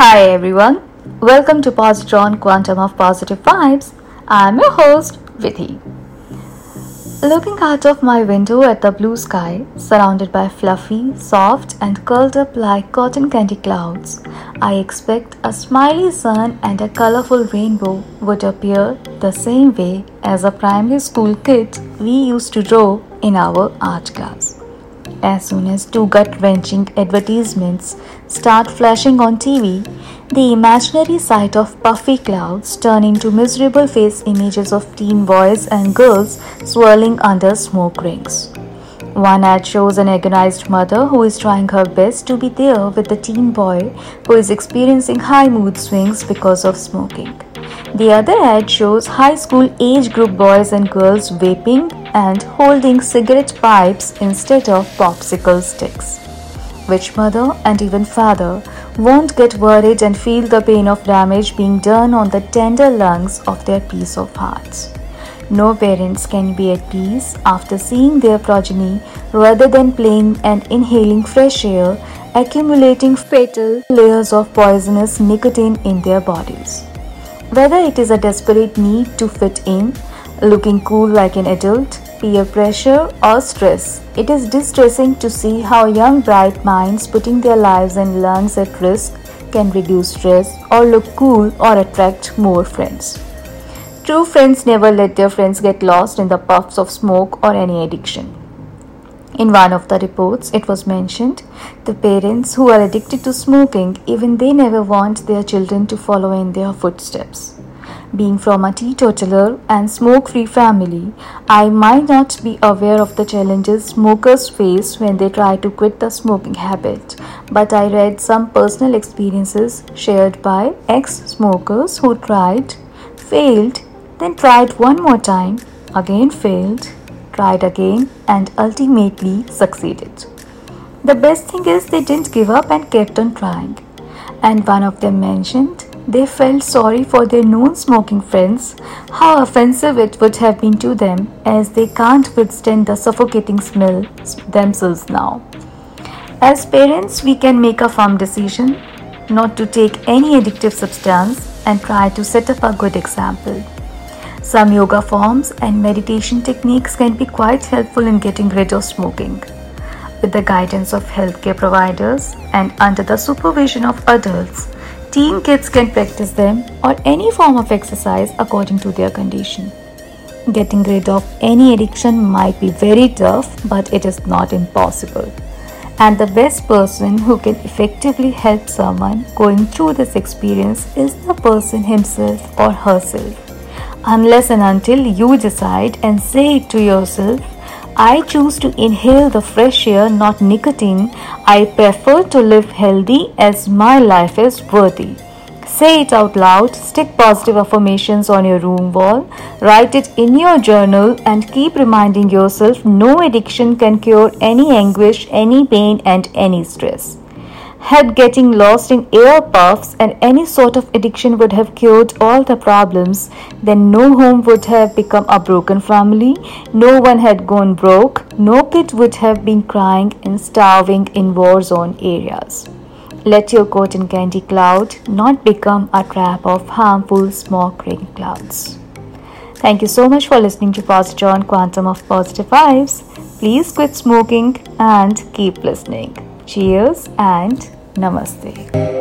Hi everyone, welcome to Positron Quantum of Positive Vibes. I'm your host, Vidhi. Looking out of my window at the blue sky, surrounded by fluffy, soft, and curled up like cotton candy clouds, I expect a smiley sun and a colorful rainbow would appear the same way as a primary school kid we used to draw in our art class. As soon as two gut wrenching advertisements start flashing on TV, the imaginary sight of puffy clouds turn into miserable face images of teen boys and girls swirling under smoke rings. One ad shows an agonized mother who is trying her best to be there with the teen boy who is experiencing high mood swings because of smoking. The other ad shows high school age group boys and girls vaping and holding cigarette pipes instead of popsicle sticks. Which mother and even father won't get worried and feel the pain of damage being done on the tender lungs of their piece of hearts? No parents can be at peace after seeing their progeny rather than playing and inhaling fresh air, accumulating fatal layers of poisonous nicotine in their bodies. Whether it is a desperate need to fit in, looking cool like an adult, peer pressure, or stress, it is distressing to see how young bright minds putting their lives and lungs at risk can reduce stress or look cool or attract more friends. True friends never let their friends get lost in the puffs of smoke or any addiction. In one of the reports, it was mentioned the parents who are addicted to smoking, even they never want their children to follow in their footsteps. Being from a teetotaler and smoke free family, I might not be aware of the challenges smokers face when they try to quit the smoking habit, but I read some personal experiences shared by ex smokers who tried, failed, then tried one more time, again failed, tried again, and ultimately succeeded. The best thing is they didn't give up and kept on trying. And one of them mentioned they felt sorry for their non smoking friends, how offensive it would have been to them as they can't withstand the suffocating smell themselves now. As parents, we can make a firm decision not to take any addictive substance and try to set up a good example. Some yoga forms and meditation techniques can be quite helpful in getting rid of smoking. With the guidance of healthcare providers and under the supervision of adults, teen kids can practice them or any form of exercise according to their condition. Getting rid of any addiction might be very tough, but it is not impossible. And the best person who can effectively help someone going through this experience is the person himself or herself unless and until you decide and say it to yourself, I choose to inhale the fresh air, not nicotine. I prefer to live healthy as my life is worthy. Say it out loud, stick positive affirmations on your room wall, write it in your journal, and keep reminding yourself no addiction can cure any anguish, any pain, and any stress had getting lost in air puffs and any sort of addiction would have cured all the problems, then no home would have become a broken family, no one had gone broke, no kid would have been crying and starving in war zone areas. Let your cotton candy cloud not become a trap of harmful smoke ring clouds. Thank you so much for listening to Positron Quantum of Positive Vibes. Please quit smoking and keep listening. Cheers and Namaste.